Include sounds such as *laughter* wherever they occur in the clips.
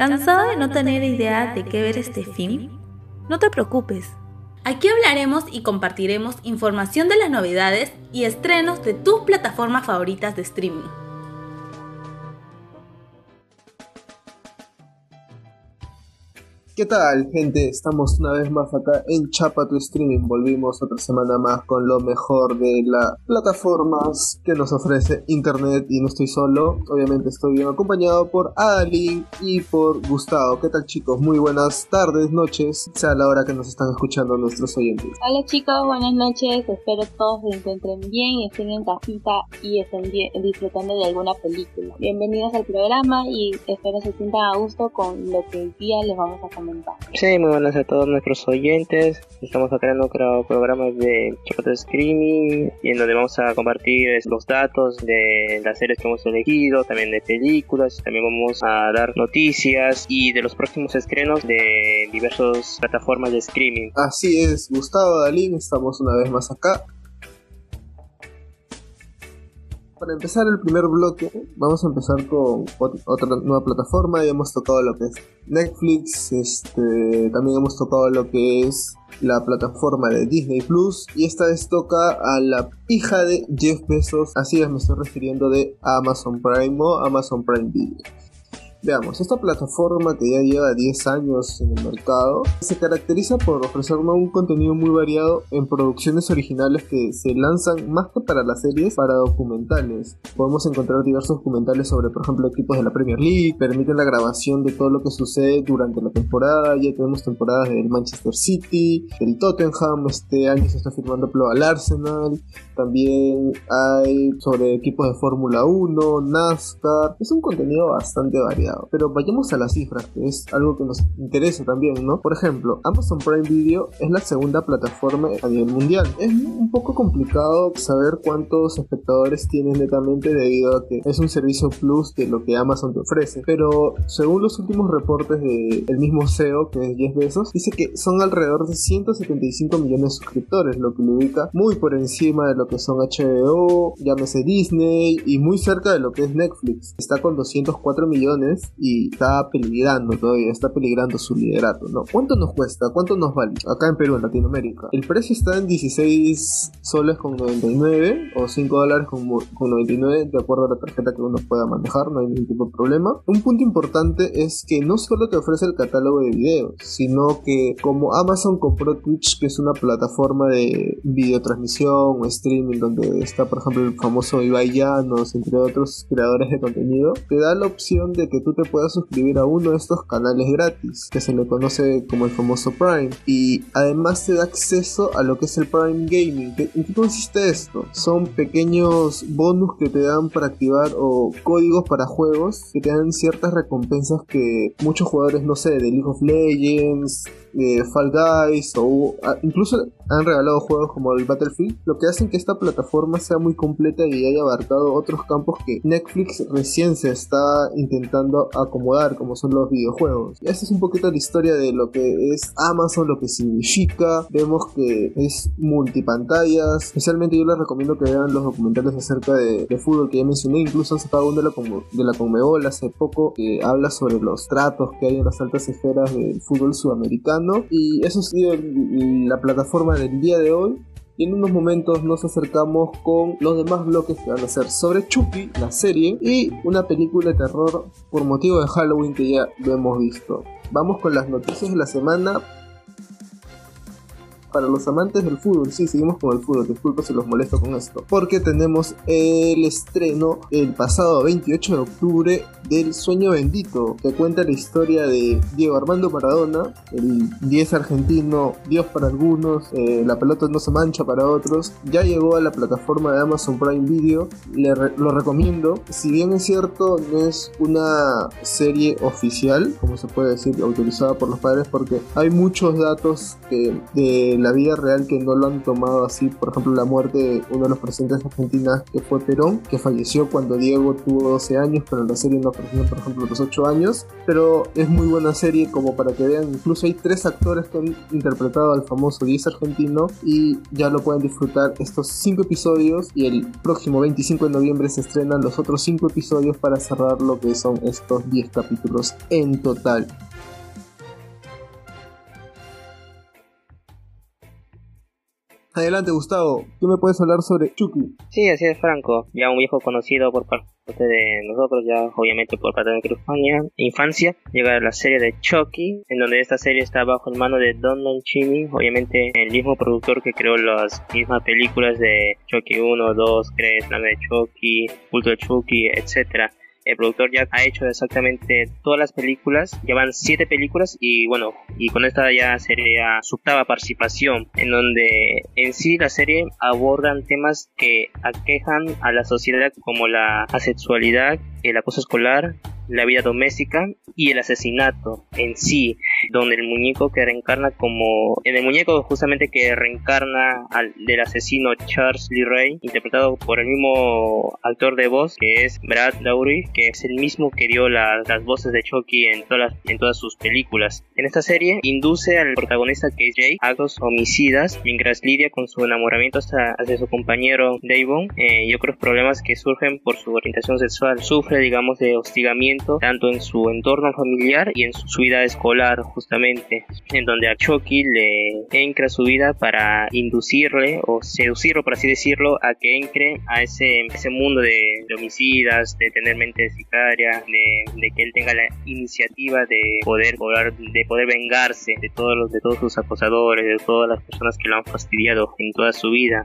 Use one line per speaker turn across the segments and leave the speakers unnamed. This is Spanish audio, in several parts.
¿Cansado de no tener idea de qué ver este film? No te preocupes. Aquí hablaremos y compartiremos información de las novedades y estrenos de tus plataformas favoritas de streaming.
¿Qué tal, gente? Estamos una vez más acá en Chapa tu Streaming. Volvimos otra semana más con lo mejor de las plataformas que nos ofrece Internet y no estoy solo. Obviamente estoy bien acompañado por Adalyn y por Gustavo. ¿Qué tal, chicos? Muy buenas tardes, noches, sea la hora que nos están escuchando nuestros oyentes.
Hola, chicos, buenas noches. Espero todos se encuentren bien estén en casita y estén disfrutando de alguna película. Bienvenidos al programa y espero se sientan a gusto con lo que hoy día les vamos a comentar.
Sí, muy buenas a todos nuestros oyentes. Estamos acá en nuestro programa de Chapato Screaming y en donde vamos a compartir los datos de las series que hemos elegido, también de películas, también vamos a dar noticias y de los próximos estrenos de diversas plataformas de streaming.
Así es, Gustavo Dalín, estamos una vez más acá para empezar el primer bloque, vamos a empezar con otra nueva plataforma. Ya hemos tocado lo que es Netflix, este, también hemos tocado lo que es la plataforma de Disney Plus. Y esta vez toca a la hija de Jeff Bezos, así es, me estoy refiriendo de Amazon Prime o Amazon Prime Video. Veamos, esta plataforma que ya lleva 10 años en el mercado se caracteriza por ofrecernos un contenido muy variado en producciones originales que se lanzan más que para las series, para documentales. Podemos encontrar diversos documentales sobre, por ejemplo, equipos de la Premier League, permiten la grabación de todo lo que sucede durante la temporada. Ya tenemos temporadas del Manchester City, del Tottenham, este año se está firmando Pro al Arsenal. También hay sobre equipos de Fórmula 1, NASCAR. Es un contenido bastante variado. Pero vayamos a las cifras, que es algo que nos interesa también, ¿no? Por ejemplo, Amazon Prime Video es la segunda plataforma a nivel mundial. Es un poco complicado saber cuántos espectadores tienen netamente debido a que es un servicio plus de lo que Amazon te ofrece. Pero según los últimos reportes del mismo CEO, que es 10 Bezos, dice que son alrededor de 175 millones de suscriptores, lo que lo ubica muy por encima de lo que son HBO, llámese Disney y muy cerca de lo que es Netflix. Está con 204 millones y está peligrando todavía, está peligrando su liderato, ¿no? ¿Cuánto nos cuesta? ¿Cuánto nos vale? Acá en Perú, en Latinoamérica. El precio está en 16 soles con 99 o 5 dólares con, 99 de acuerdo a la tarjeta que uno pueda manejar, no hay ningún tipo de problema. Un punto importante es que no solo te ofrece el catálogo de videos, sino que como Amazon compró Twitch, que es una plataforma de videotransmisión o streaming donde está por ejemplo el famoso Ibai Llanos, entre otros creadores de contenido, te da la opción de que tú te puedas suscribir a uno de estos canales gratis, que se le conoce como el famoso Prime. Y además te da acceso a lo que es el Prime Gaming. ¿En qué consiste esto? Son pequeños bonus que te dan para activar o códigos para juegos que te dan ciertas recompensas que muchos jugadores, no sé, de League of Legends, de Fall Guys o ah, incluso han regalado juegos como el Battlefield, lo que hacen que esta plataforma sea muy completa y haya abarcado otros campos que Netflix recién se está intentando acomodar, como son los videojuegos. Y esta es un poquito la historia de lo que es Amazon, lo que significa. Vemos que es multipantallas. Especialmente yo les recomiendo que vean los documentales acerca de, fútbol que ya mencioné. Incluso han sacado uno de la, de la Conmebol hace poco que habla sobre los tratos que hay en las altas esferas del fútbol sudamericano. Y eso ha sido la plataforma del día de hoy y en unos momentos nos acercamos con los demás bloques que van a ser sobre Chucky, la serie, y una película de terror por motivo de Halloween que ya lo hemos visto. Vamos con las noticias de la semana para los amantes del fútbol. Sí, seguimos con el fútbol, disculpa si los molesto con esto. Porque tenemos el estreno el pasado 28 de octubre del Sueño Bendito, que cuenta la historia de Diego Armando Maradona, el 10 argentino, Dios para algunos, eh, la pelota no se mancha para otros. Ya llegó a la plataforma de Amazon Prime Video, le lo recomiendo. Si bien es cierto, no es una serie oficial, como se puede decir, autorizada por los padres, porque hay muchos datos de la vida real que no lo han tomado así. Por ejemplo, la muerte de uno de los presidentes argentinos que fue Perón, que falleció cuando Diego tuvo 12 años, pero en la serie no apareció, por ejemplo, los 8 años. Pero es muy buena serie como para que vean, incluso hay tres actores que han interpretado al famoso 10 argentino y ya lo pueden disfrutar estos 5 episodios y el próximo 25 de noviembre se estrenan los otros 5 episodios para cerrar lo que son estos 10 capítulos en total. Adelante, Gustavo. ¿Qué me puedes hablar sobre Chucky?
Sí, así es, Franco. Ya un viejo conocido por parte de nosotros, ya obviamente por parte de nuestra infancia, llega la serie de Chucky, en donde esta serie está bajo el mano de Don Mancini, obviamente el mismo productor que creó las mismas películas de Chucky 1, 2, 3, la de Chucky, Culto de Chucky, etcétera el productor ya ha hecho exactamente todas las películas, llevan siete películas y bueno, y con esta ya sería su octava participación, en donde en sí la serie abordan temas que aquejan a la sociedad como la asexualidad, el acoso escolar, la vida doméstica y el asesinato en sí, donde el muñeco que reencarna como en el muñeco justamente que reencarna al del asesino Charles Lee Ray, interpretado por el mismo actor de voz que es Brad Lowry, que es el mismo que dio las voces de Chucky en todas en todas sus películas. En esta serie induce al protagonista que es Jay a actos homicidas mientras lidia con su enamoramiento hacia, su compañero Davon eh, y otros problemas que surgen por su orientación sexual. Sufre digamos de hostigamiento tanto en su entorno familiar y en su vida escolar justamente, en donde a Chucky le entra su vida para inducirle o seducirlo, por así decirlo, a que entre a ese, ese mundo de, homicidas, de tener mente sicaria, de, de, que él tenga la iniciativa de poder, de poder vengarse de todos los de todos sus acosadores, de todas las personas que lo han fastidiado en toda su vida.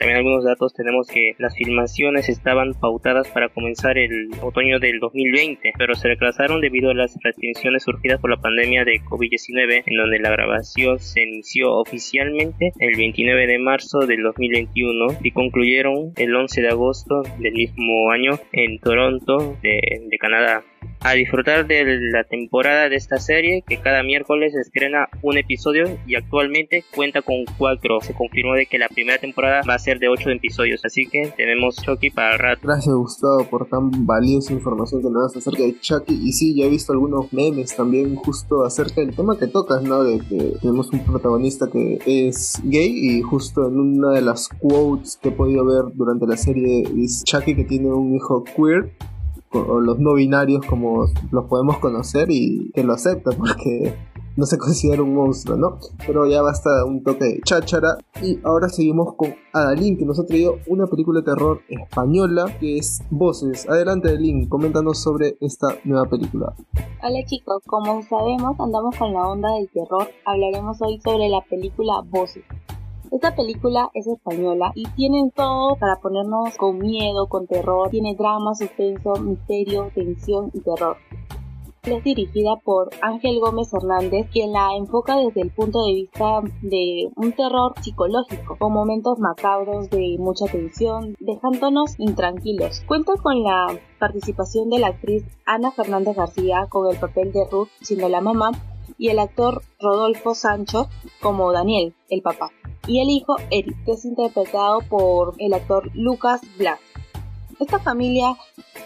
También algunos datos tenemos que las filmaciones estaban pautadas para comenzar el otoño del 2020, pero se retrasaron debido a las restricciones surgidas por la pandemia de COVID-19, en donde la grabación se inició oficialmente el 29 de marzo del 2021 y concluyeron el 11 de agosto del mismo año en Toronto, de, de Canadá a disfrutar de la temporada de esta serie que cada miércoles estrena un episodio y actualmente cuenta con cuatro. Se confirmó de que la primera temporada va a ser de ocho episodios, así que tenemos Chucky para rato.
Gracias Gustavo por tan valiosa información que nos das acerca de Chucky y sí, ya he visto algunos memes también justo acerca del tema que tocas, ¿no? De que tenemos un protagonista que es gay y justo en una de las quotes que he podido ver durante la serie es Chucky que tiene un hijo queer o los no binarios como los podemos conocer y que lo acepta porque *laughs* no se considera un monstruo, ¿no? Pero ya basta un toque de cháchara. Y ahora seguimos con Adalín, que nos ha traído una película de terror española que es Voces. Adelante, Adalín, coméntanos sobre esta nueva película.
Hola chicos, como sabemos, andamos con la onda del terror. Hablaremos hoy sobre la película Voces. Esta película es española y tiene todo para ponernos con miedo, con terror. Tiene drama, suspenso, misterio, tensión y terror. Es dirigida por Ángel Gómez Hernández, quien la enfoca desde el punto de vista de un terror psicológico, con momentos macabros de mucha tensión, dejándonos intranquilos. Cuenta con la participación de la actriz Ana Fernández García con el papel de Ruth siendo la mamá y el actor Rodolfo Sancho como Daniel, el papá y el hijo Eric, que es interpretado por el actor Lucas Black. Esta familia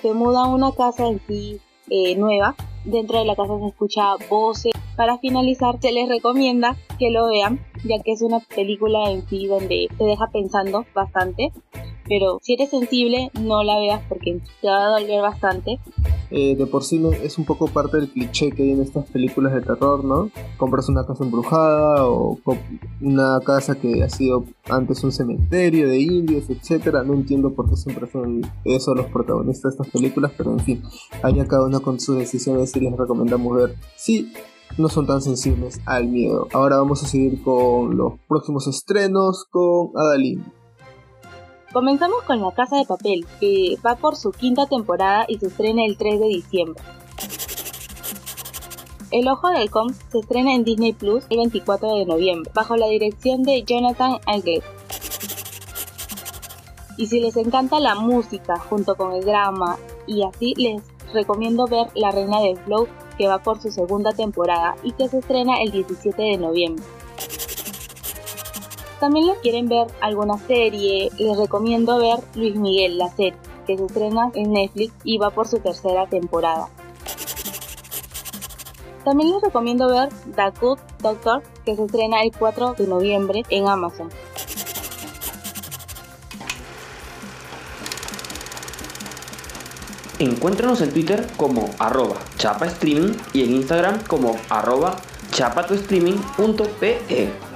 se muda a una casa en sí eh, nueva. Dentro de la casa se escucha voces. Para finalizar, se les recomienda que lo vean, ya que es una película en sí donde te deja pensando bastante. Pero si eres sensible, no la veas porque te va a doler bastante.
Eh, de por sí es un poco parte del cliché que hay en estas películas de terror, ¿no? Compras una casa embrujada o una casa que ha sido antes un cementerio de indios, etcétera. No entiendo por qué siempre son eso los protagonistas de estas películas, pero en fin, allá cada uno con sus decisiones y les recomendamos ver si no son tan sensibles al miedo. Ahora vamos a seguir con los próximos estrenos con Adalín.
Comenzamos con La Casa de Papel, que va por su quinta temporada y se estrena el 3 de diciembre. El Ojo del Halcón se estrena en Disney Plus el 24 de noviembre, bajo la dirección de Jonathan Anglet. Y si les encanta la música junto con el drama y así les recomiendo ver La Reina del Flow que va por su segunda temporada y que se estrena el 17 de noviembre. También les quieren ver alguna serie, les recomiendo ver Luis Miguel, la serie, que se estrena en Netflix y va por su tercera temporada. También les recomiendo ver The Good Doctor, que se estrena el 4 de noviembre en Amazon.
Encuéntranos en Twitter como arroba chapa streaming y en Instagram como arroba chapatostreaming.pe.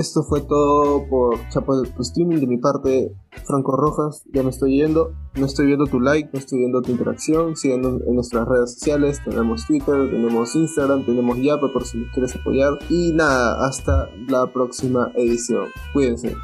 Esto fue todo por Chapa Streaming de mi parte, Franco Rojas. Ya me estoy yendo. No estoy viendo tu like, no estoy viendo tu interacción. Síguenos en nuestras redes sociales. Tenemos Twitter, tenemos Instagram, tenemos Yapa por si nos quieres apoyar. Y nada, hasta la próxima edición. Cuídense.